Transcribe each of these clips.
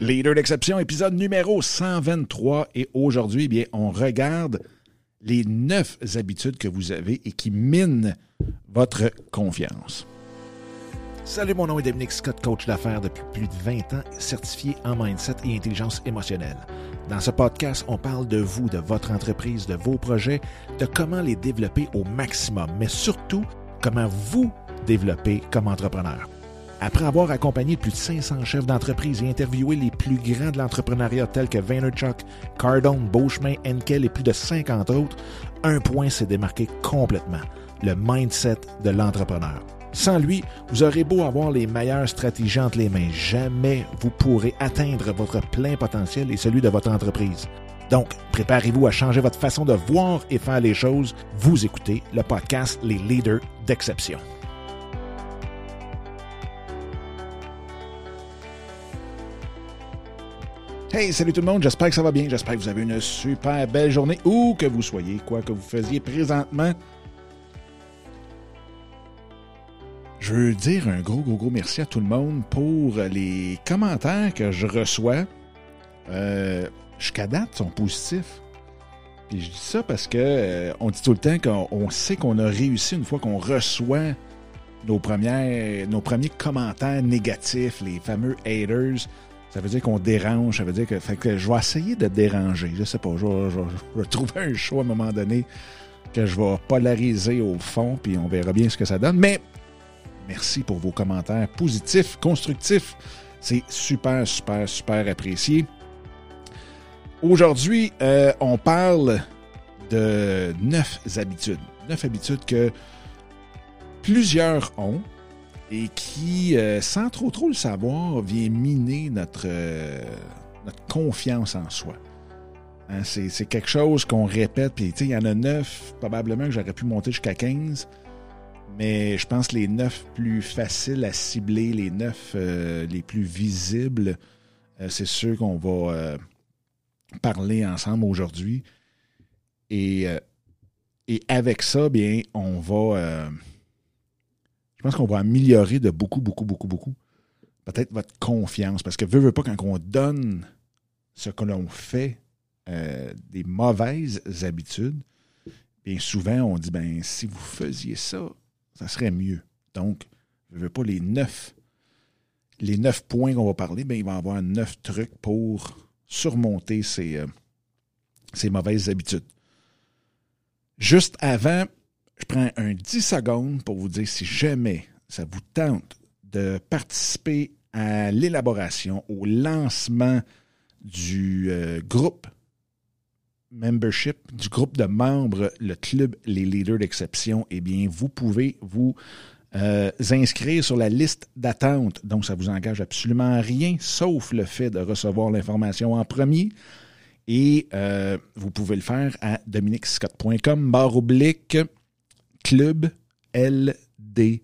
Leader d'exception, épisode numéro 123. Et aujourd'hui, eh bien, on regarde les neuf habitudes que vous avez et qui minent votre confiance. Salut, mon nom est Dominique Scott, coach d'affaires depuis plus de 20 ans, certifié en mindset et intelligence émotionnelle. Dans ce podcast, on parle de vous, de votre entreprise, de vos projets, de comment les développer au maximum, mais surtout comment vous développer comme entrepreneur. Après avoir accompagné plus de 500 chefs d'entreprise et interviewé les plus grands de l'entrepreneuriat tels que Vaynerchuk, Cardone, Beauchemin, Enkel et plus de 50 autres, un point s'est démarqué complètement, le mindset de l'entrepreneur. Sans lui, vous aurez beau avoir les meilleures stratégies entre les mains, jamais vous pourrez atteindre votre plein potentiel et celui de votre entreprise. Donc, préparez-vous à changer votre façon de voir et faire les choses. Vous écoutez le podcast Les Leaders d'Exception. Hey, salut tout le monde, j'espère que ça va bien, j'espère que vous avez une super belle journée, où que vous soyez, quoi que vous faisiez présentement. Je veux dire un gros, gros, gros merci à tout le monde pour les commentaires que je reçois. Euh, jusqu'à date, sont positifs. Puis je dis ça parce que euh, on dit tout le temps qu'on sait qu'on a réussi une fois qu'on reçoit nos, premiers commentaires négatifs, les fameux haters. Ça veut dire qu'on dérange, ça veut dire que, je vais essayer de déranger. Je sais pas, je vais, trouver un choix à un moment donné que je vais polariser au fond, puis on verra bien ce que ça donne. Mais merci pour vos commentaires positifs, constructifs. C'est super, super, super apprécié. Aujourd'hui, euh, on parle de neuf habitudes. Neuf habitudes que plusieurs ont et qui, euh, sans trop trop le savoir, vient miner notre, euh, notre confiance en soi. Hein, c'est quelque chose qu'on répète, puis il y en a neuf, probablement que j'aurais pu monter jusqu'à 15, mais je pense les neuf plus faciles à cibler, les neuf euh, les plus visibles, c'est ceux qu'on va parler ensemble aujourd'hui. Et, et avec ça, bien, on va pense qu'on va améliorer de beaucoup, beaucoup, beaucoup, beaucoup. Peut-être votre confiance. Parce que, veut, veut pas, quand on donne ce que l'on fait, euh, des mauvaises habitudes, bien souvent, on dit, ben si vous faisiez ça, ça serait mieux. Donc, je veux pas les neuf, les neuf points qu'on va parler, bien, il va y avoir neuf trucs pour surmonter ces, euh, ces mauvaises habitudes. Juste avant, je prends un 10 secondes pour vous dire si jamais ça vous tente de participer à l'élaboration, au lancement du euh, groupe membership, du groupe de membres, le club Les Leaders d'Exception, eh bien, vous pouvez vous euh, inscrire sur la liste d'attente. Donc, ça vous engage absolument rien, sauf le fait de recevoir l'information en premier. Et euh, vous pouvez le faire à dominicscott.com, barre oblique, Club LDE.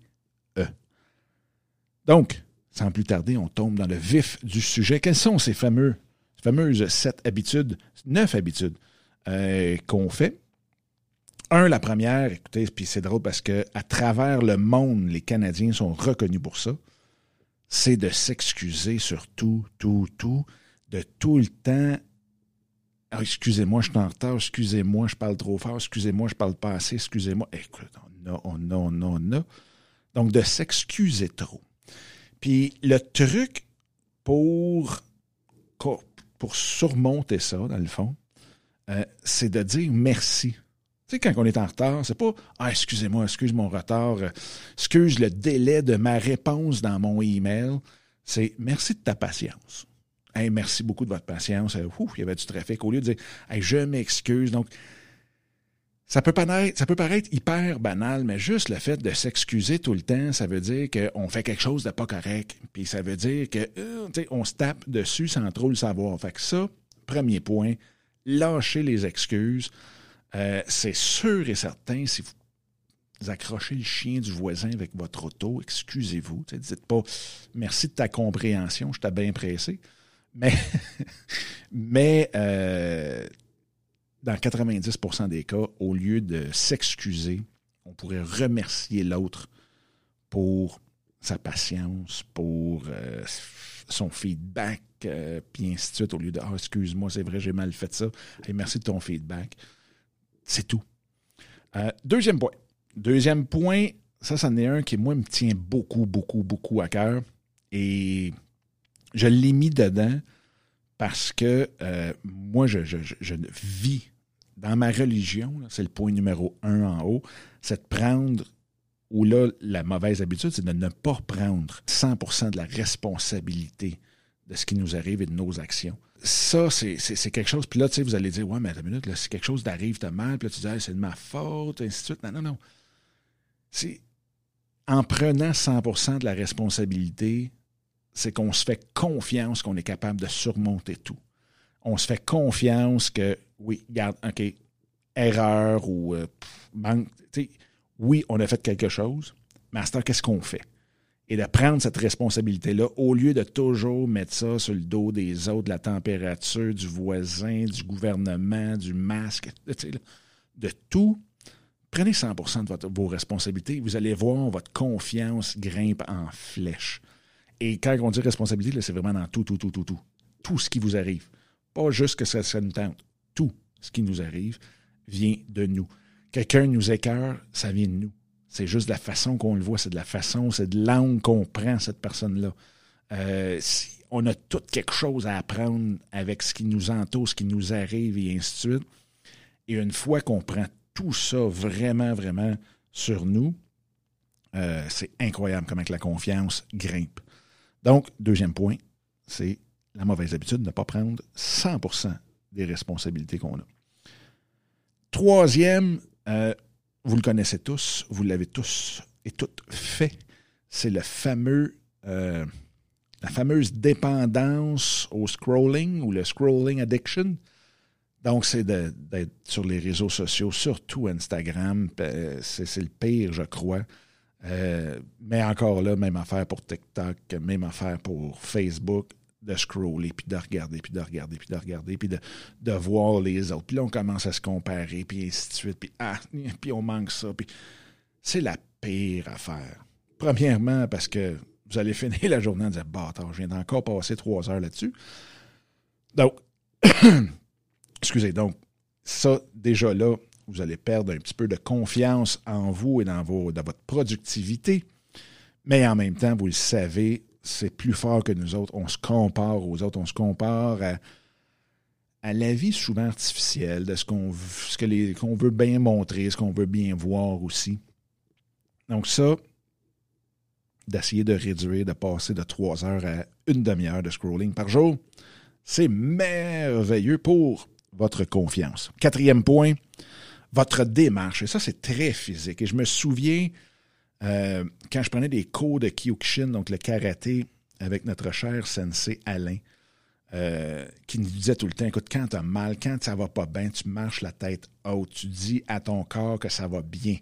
Donc, sans plus tarder, on tombe dans le vif du sujet. Quelles sont ces fameux, fameuses sept habitudes, neuf habitudes euh, qu'on fait? Un, la première, écoutez, puis c'est drôle parce que à travers le monde, les Canadiens sont reconnus pour ça. C'est de s'excuser sur tout, tout, tout, de tout le temps ah, excusez-moi, je suis en retard, excusez-moi, je parle trop fort, excusez-moi, je parle pas assez, excusez-moi. Écoute, on a, on a, on a, on a. Donc, de s'excuser trop. Puis, le truc pour, pour surmonter ça, dans le fond, euh, c'est de dire merci. Tu sais, quand on est en retard, c'est pas Ah, excusez-moi, excuse mon retard, euh, excuse le délai de ma réponse dans mon email. C'est merci de ta patience merci beaucoup de votre patience. Euh, il y avait du trafic. Au lieu de dire je m'excuse. Donc, ça peut, paraître, ça peut paraître hyper banal, mais juste le fait de s'excuser tout le temps, ça veut dire qu'on fait quelque chose de pas correct. Puis ça veut dire que euh, on se tape dessus sans trop le savoir. Fait que ça, premier point, lâchez les excuses. Euh, c'est sûr et certain, si vous accrochez le chien du voisin avec votre auto, excusez-vous. Dites pas merci de ta compréhension, je t'ai bien pressé. Mais, mais euh, dans 90% des cas, au lieu de s'excuser, on pourrait remercier l'autre pour sa patience, pour euh, son feedback, euh, puis ainsi de suite, au lieu de Ah, excuse-moi, c'est vrai, j'ai mal fait ça. et merci de ton feedback. C'est tout. Deuxième point. Deuxième point, ça, c'en est un qui, moi, me tient beaucoup, beaucoup, beaucoup à cœur. Et je l'ai mis dedans parce que euh, moi, je, vis dans ma religion, c'est le point numéro un en haut, c'est de prendre, ou là, la mauvaise habitude, c'est de ne pas prendre 100% de la responsabilité de ce qui nous arrive et de nos actions. Ça, c'est quelque chose. Puis là, tu sais, vous allez dire, ouais, mais à la minute, là, si quelque chose d'arrive, t'as mal, puis là, tu dis, c'est de ma faute, ainsi de suite. Non, non, non. C'est en prenant 100% de la responsabilité, c'est qu'on se fait confiance qu'on est capable de surmonter tout. On se fait confiance que, oui, regarde, OK, erreur ou euh, manque. Oui, on a fait quelque chose, mais à ce temps, qu'est-ce qu'on fait? Et de prendre cette responsabilité-là, au lieu de toujours mettre ça sur le dos des autres, de la température, du voisin, du gouvernement, du masque, de tout, prenez 100% de vos responsabilités. Vous allez voir, votre confiance grimpe en flèche. Et quand on dit responsabilité, c'est vraiment dans tout, tout, tout, tout, tout. Tout ce qui vous arrive. Pas juste que ça, nous tente. Tout ce qui nous arrive vient de nous. Quelqu'un nous écœure, ça vient de nous. C'est juste de la façon qu'on le voit, c'est de la façon, c'est de l'angle qu'on prend cette personne-là. Euh, on a tout quelque chose à apprendre avec ce qui nous entoure, ce qui nous arrive et ainsi de suite. Et une fois qu'on prend tout ça vraiment, vraiment sur nous, euh, c'est incroyable comment la confiance grimpe. Donc, deuxième point, c'est la mauvaise habitude de ne pas prendre 100% des responsabilités qu'on a. Troisième, euh, vous le connaissez tous, vous l'avez tous et toutes fait, c'est le fameux, euh, la fameuse dépendance au scrolling ou le scrolling addiction. Donc, c'est d'être sur les réseaux sociaux, surtout Instagram. Euh, c'est le pire, je crois. Euh, mais encore là, même affaire pour TikTok, même affaire pour Facebook, de scroller, puis de regarder, puis de regarder, puis de regarder, puis de, de voir les autres. Puis là, on commence à se comparer, puis ainsi de suite, puis ah, on manque ça. Puis c'est la pire affaire. Premièrement, parce que vous allez finir la journée en disant, bâtard, je viens d'encore passer trois heures là-dessus. Donc, excusez, donc, ça, déjà là, vous allez perdre un petit peu de confiance en vous et dans, votre productivité. Mais en même temps, vous le savez, c'est plus fort que nous autres. On se compare aux autres, on se compare à, la vie souvent artificielle, de ce qu'on ce qu'on veut bien montrer, ce qu'on veut bien voir aussi. Donc ça, d'essayer de réduire, de passer de trois heures à une demi-heure de scrolling par jour, c'est merveilleux pour votre confiance. Quatrième point, votre démarche. Et ça, c'est très physique. Et je me souviens, euh, quand je prenais des cours de Kyokushin, donc le karaté, avec notre cher sensei Alain, euh, qui nous disait tout le temps, écoute, quand tu as mal, quand ça va pas bien, tu marches la tête haute, tu dis à ton corps que ça va bien.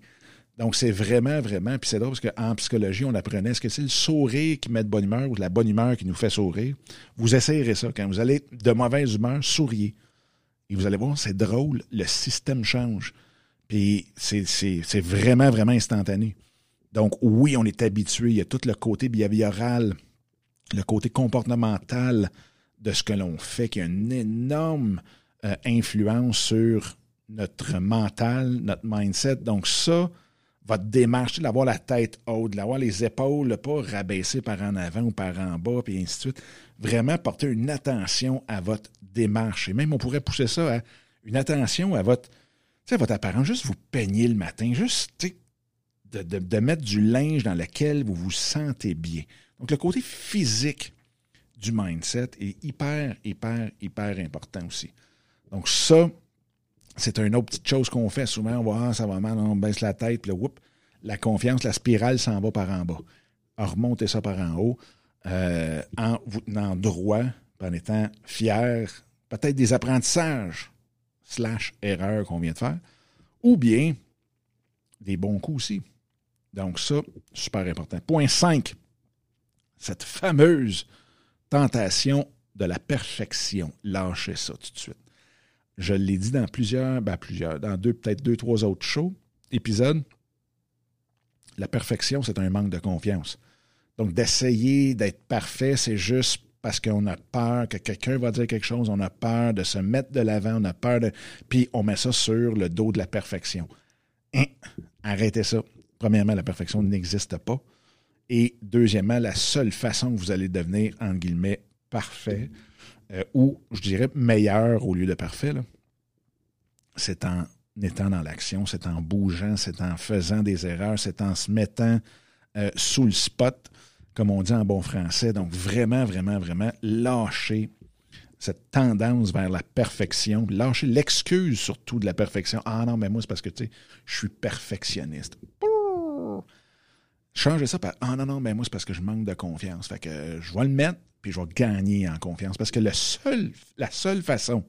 Donc, c'est vraiment, vraiment, puis c'est drôle parce qu'en psychologie, on apprenait, est-ce que c'est le sourire qui met de bonne humeur ou la bonne humeur qui nous fait sourire? Vous essayerez ça. Quand vous allez de mauvaise humeur, souriez. Et vous allez voir, c'est drôle, le système change. Puis c'est vraiment, vraiment instantané. Donc oui, on est habitué. Il y a tout le côté behavioral, le côté comportemental de ce que l'on fait qui a une énorme euh, influence sur notre mental, notre mindset. Donc ça, votre démarche, d'avoir la tête haute, d'avoir les épaules pas rabaissées par en avant ou par en bas, puis ainsi de suite. Vraiment porter une attention à votre démarche. Et même, on pourrait pousser ça à une attention à votre, votre apparence. Juste vous peigner le matin, juste de, de, mettre du linge dans lequel vous vous sentez bien. Donc, le côté physique du mindset est hyper, hyper, hyper important aussi. Donc, ça, c'est une autre petite chose qu'on fait souvent. On va, ah, ça va mal, on baisse la tête, puis là, whoop, la confiance, la spirale s'en va par en bas. remontez ça par en haut, euh, en vous tenant droit, en étant fier, peut-être des apprentissages slash erreurs qu'on vient de faire, ou bien des bons coups aussi. Donc ça, super important. Point 5, cette fameuse tentation de la perfection. Lâchez ça tout de suite. Je l'ai dit dans plusieurs, ben plusieurs, dans deux, peut-être deux, trois autres shows, épisodes. La perfection, c'est un manque de confiance. Donc, d'essayer d'être parfait, c'est juste parce qu'on a peur que quelqu'un va dire quelque chose, on a peur de se mettre de l'avant, on a peur de... Puis on met ça sur le dos de la perfection. Hein? Arrêtez ça. Premièrement, la perfection n'existe pas. Et deuxièmement, la seule façon que vous allez devenir, en guillemets, parfait, euh, ou je dirais meilleur au lieu de parfait, c'est en étant dans l'action, c'est en bougeant, c'est en faisant des erreurs, c'est en se mettant euh, sous le spot, comme on dit en bon français. Donc vraiment, vraiment, vraiment lâcher cette tendance vers la perfection, lâcher l'excuse surtout de la perfection. Ah non, mais moi, c'est parce que, tu sais, je suis perfectionniste. Changez ça par Ah non, non, mais moi, c'est parce que je manque de confiance. Fait que je vais le mettre, puis je vais gagner en confiance. Parce que la seule façon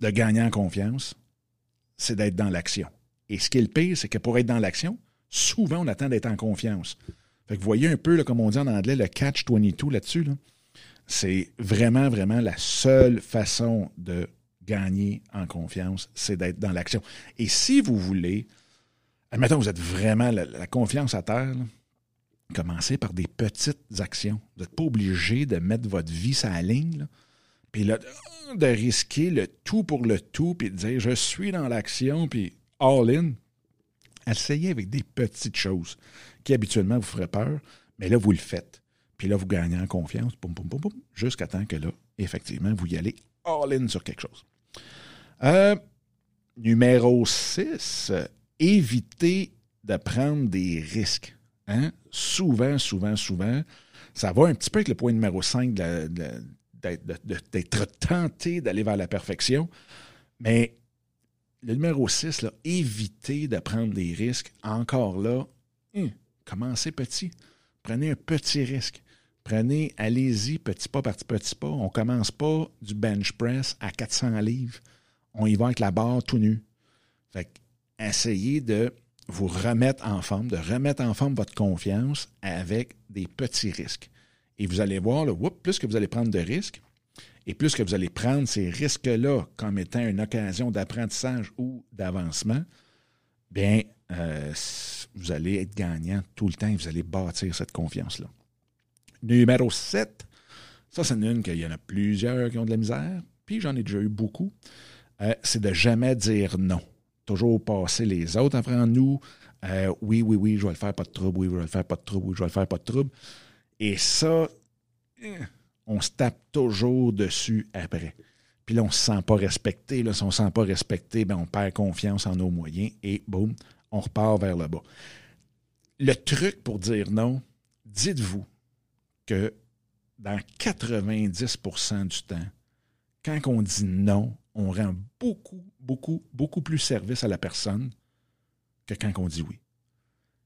de gagner en confiance, c'est d'être dans l'action. Et ce qui est le pire, c'est que pour être dans l'action, souvent, on attend d'être en confiance. Fait que vous voyez un peu, là, comme on dit en anglais, le catch-22 là-dessus. C'est vraiment, vraiment la seule façon de gagner en confiance, c'est d'être dans l'action. Et si vous voulez, admettons, vous êtes vraiment la, confiance à terre, commencez par des petites actions. Vous n'êtes pas obligé de mettre votre vie sur la ligne. Puis là, de risquer le tout pour le tout, puis de dire je suis dans l'action, puis all in. Essayez avec des petites choses qui habituellement vous feraient peur, mais là, vous le faites. Puis là, vous gagnez en confiance, boum, boum, boum, boum, jusqu'à temps que là, effectivement, vous y allez all in sur quelque chose. Euh, numéro 6, évitez de prendre des risques. Hein? Souvent, souvent, souvent, ça va un petit peu avec le point numéro 5 d'être tenté d'aller vers la perfection. Mais le numéro 6, là, évitez de prendre des risques. Encore là, hum, commencez petit. Prenez un petit risque. Prenez, allez-y petit pas par petit pas. On ne commence pas du bench press à 400 livres. On y va avec la barre tout nu. Fait essayez de vous remettre en forme, de remettre en forme votre confiance avec des petits risques. Et vous allez voir, là, plus que vous allez prendre de risques, et plus que vous allez prendre ces risques-là comme étant une occasion d'apprentissage ou d'avancement, bien, euh, vous allez être gagnant tout le temps et vous allez bâtir cette confiance-là. Numéro 7, ça, c'est une qu'il y en a plusieurs qui ont de la misère, puis j'en ai déjà eu beaucoup, euh, c'est de jamais dire non. Toujours passer les autres avant nous. Euh, oui, oui, oui, je vais le faire, pas de trouble. Oui, je vais le faire, pas de trouble. Oui, je vais le faire, pas de trouble. Et ça, on se tape toujours dessus après. Puis là, on ne se sent pas respecté. Là, si on ne se sent pas respecté, ben, on perd confiance en nos moyens et boum, on repart vers le bas. Le truc pour dire non, dites-vous que dans 90% du temps, quand on dit non, on rend beaucoup, beaucoup, beaucoup plus service à la personne que quand on dit oui.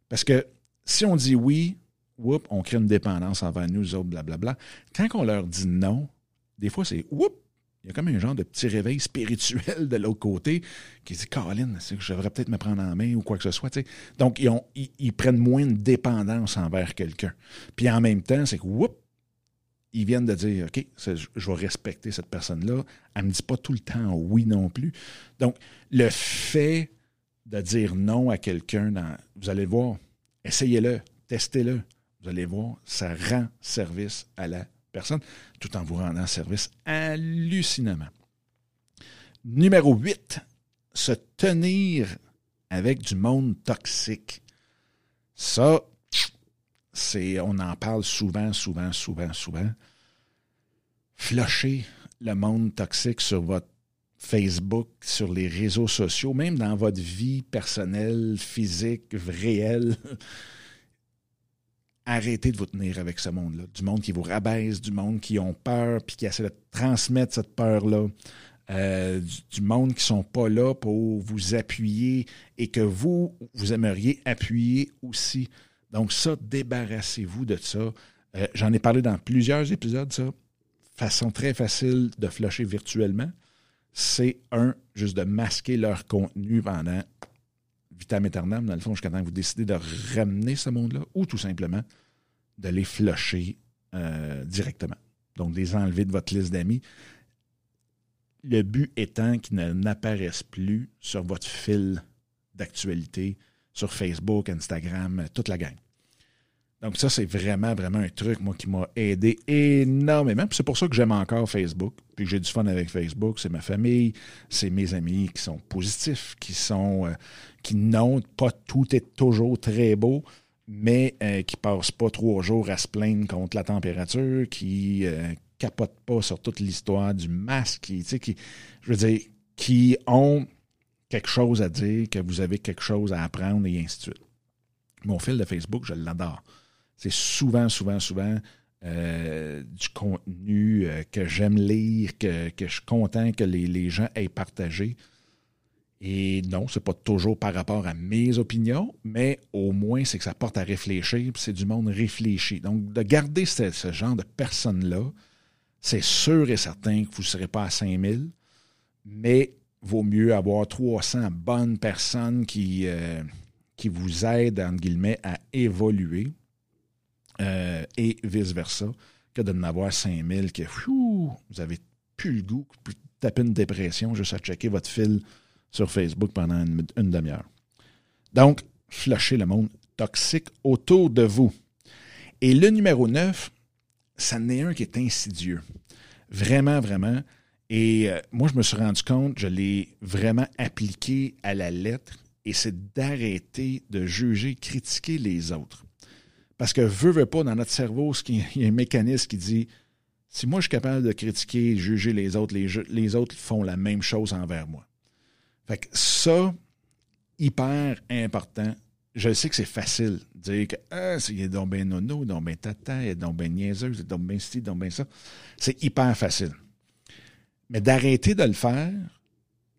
Parce que si on dit oui, on crée une dépendance envers nous autres, blablabla. Quand on leur dit non, des fois, c'est whoop, il y a comme un genre de petit réveil spirituel de l'autre côté qui dit Caroline, je devrais peut-être me prendre en main ou quoi que ce soit. Donc, ils, prennent moins de dépendance envers quelqu'un. Puis en même temps, c'est que whoop, ils viennent de dire OK, je vais respecter cette personne-là. Elle ne me dit pas tout le temps oui non plus. Donc, le fait de dire non à quelqu'un, vous allez le voir, essayez-le, testez-le. Vous allez voir, ça rend service à la personne tout en vous rendant service hallucinamment. Numéro 8, se tenir avec du monde toxique. Ça, c'est, on en parle souvent, souvent, souvent, souvent. Flusher le monde toxique sur votre Facebook, sur les réseaux sociaux, même dans votre vie personnelle, physique, réelle arrêtez de vous tenir avec ce monde-là. Du monde qui vous rabaisse, du monde qui ont peur, puis qui essaie de transmettre cette peur-là. Euh, du, monde qui ne sont pas là pour vous appuyer et que vous, vous aimeriez appuyer aussi. Donc ça, débarrassez-vous de ça. Euh, j'en ai parlé dans plusieurs épisodes, ça. Façon très facile de flasher virtuellement, c'est un, juste de masquer leur contenu pendant vitam aeternam, dans le fond, jusqu'à temps que vous décidez de ramener ce monde-là, ou tout simplement de les flusher euh, directement. Donc, les enlever de votre liste d'amis. Le but étant qu'ils n'apparaissent plus sur votre fil d'actualité, sur Facebook, Instagram, toute la gang. Donc ça, c'est vraiment, vraiment un truc, moi, qui m'a aidé énormément. C'est pour ça que j'aime encore Facebook. Puis j'ai du fun avec Facebook. C'est ma famille, c'est mes amis qui sont positifs, qui sont, euh, qui n'ont pas tout est toujours très beau, mais euh, qui passent pas trois jours à se plaindre contre la température, qui euh, capotent pas sur toute l'histoire du masque, qui, je veux dire, qui ont quelque chose à dire, que vous avez quelque chose à apprendre et ainsi de suite. Mon fil de Facebook, je l'adore. C'est souvent, souvent, souvent euh, du contenu euh, que j'aime lire, que, je suis content que les, gens aient partagé. Et non, c'est pas toujours par rapport à mes opinions, mais au moins, c'est que ça porte à réfléchir, c'est du monde réfléchi. Donc, de garder ce, genre de personnes-là, c'est sûr et certain que vous ne serez pas à 5000, mais vaut mieux avoir 300 bonnes personnes qui, euh, qui vous aident, entre guillemets, à évoluer euh, et vice-versa, que de n'avoir 5000 que vous avez plus le goût, plus taper une dépression juste à checker votre fil sur Facebook pendant une, demi-heure. Donc, flashez le monde toxique autour de vous. Et le numéro 9, ça n'est un qui est insidieux. Vraiment, vraiment. Et euh, moi, je me suis rendu compte, je l'ai vraiment appliqué à la lettre, et c'est d'arrêter de juger, critiquer les autres. Parce que veut, veut pas, dans notre cerveau, il y a un mécanisme qui dit si moi je suis capable de critiquer, juger les autres, les, autres font la même chose envers moi. Fait que ça, hyper important. Je sais que c'est facile de dire que ah, il est donc bien nono, donc bien tata, il est donc bien niaiseux, il est donc bien ci, donc bien ça. C'est hyper facile. Mais d'arrêter de le faire,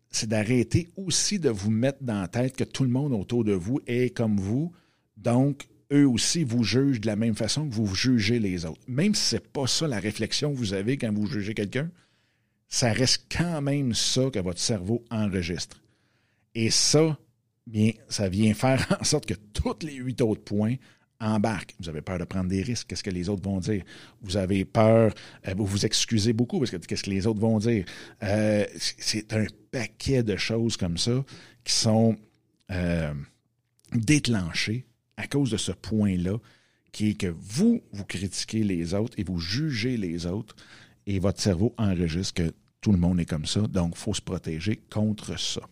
c'est d'arrêter aussi de vous mettre dans la tête que tout le monde autour de vous est comme vous. Donc, eux aussi vous jugent de la même façon que vous jugez les autres. Même si ce n'est pas ça la réflexion que vous avez quand vous jugez quelqu'un, ça reste quand même ça que votre cerveau enregistre. Et ça, bien, ça vient faire en sorte que tous les huit autres points embarquent. Vous avez peur de prendre des risques, qu'est-ce que les autres vont dire? Vous avez peur, euh, vous vous excusez beaucoup parce que qu'est-ce que les autres vont dire? Euh, c'est un paquet de choses comme ça qui sont euh, déclenchées à cause de ce point-là, qui est que vous, vous critiquez les autres et vous jugez les autres, et votre cerveau enregistre que tout le monde est comme ça, donc il faut se protéger contre ça.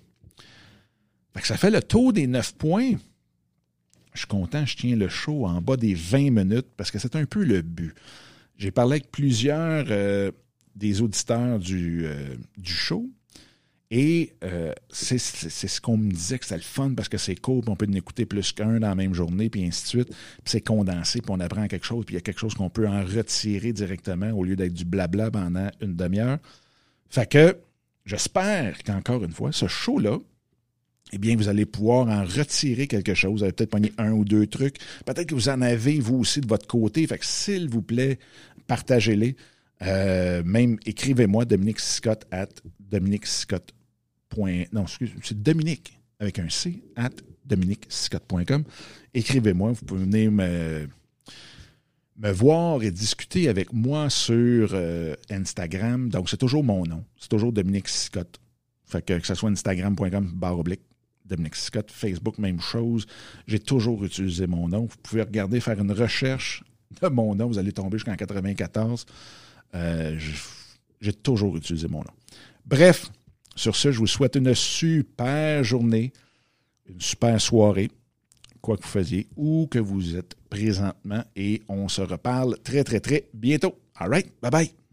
ça fait le tour des neuf points. Je suis content, je tiens le show en bas des 20 minutes parce que c'est un peu le but. J'ai parlé avec plusieurs euh, des auditeurs du, euh, du show et euh, c'est ce qu'on me disait que c'était le fun parce que c'est court, on peut en écouter plus qu'un dans la même journée, puis ainsi de suite. Puis c'est condensé, puis on apprend quelque chose, puis il y a quelque chose qu'on peut en retirer directement au lieu d'être du blabla pendant une demi-heure. Fait que j'espère qu'encore une fois, ce show-là, eh bien, vous allez pouvoir en retirer quelque chose. Vous allez peut-être pogner un ou deux trucs. Peut-être que vous en avez, vous aussi, de votre côté. Fait que, s'il vous plaît, partagez-les. Euh, même écrivez-moi Dominique Scott at Dominique Scott. Non, c'est Dominique avec un C at dominiquescott.com. Écrivez-moi, vous pouvez venir me, me voir et discuter avec moi sur euh, Instagram. Donc, c'est toujours mon nom. C'est toujours Dominique Scott. Fait que, que ce soit Instagram.com barre oblique Dominique Scott, Facebook, même chose. J'ai toujours utilisé mon nom. Vous pouvez regarder, faire une recherche de mon nom. Vous allez tomber jusqu'en 94. Euh, j'ai toujours utilisé mon nom. Bref, sur ce, je vous souhaite une super journée, une super soirée, quoi que vous faisiez, où que vous êtes présentement, et on se reparle très, très, très bientôt. All right, bye bye.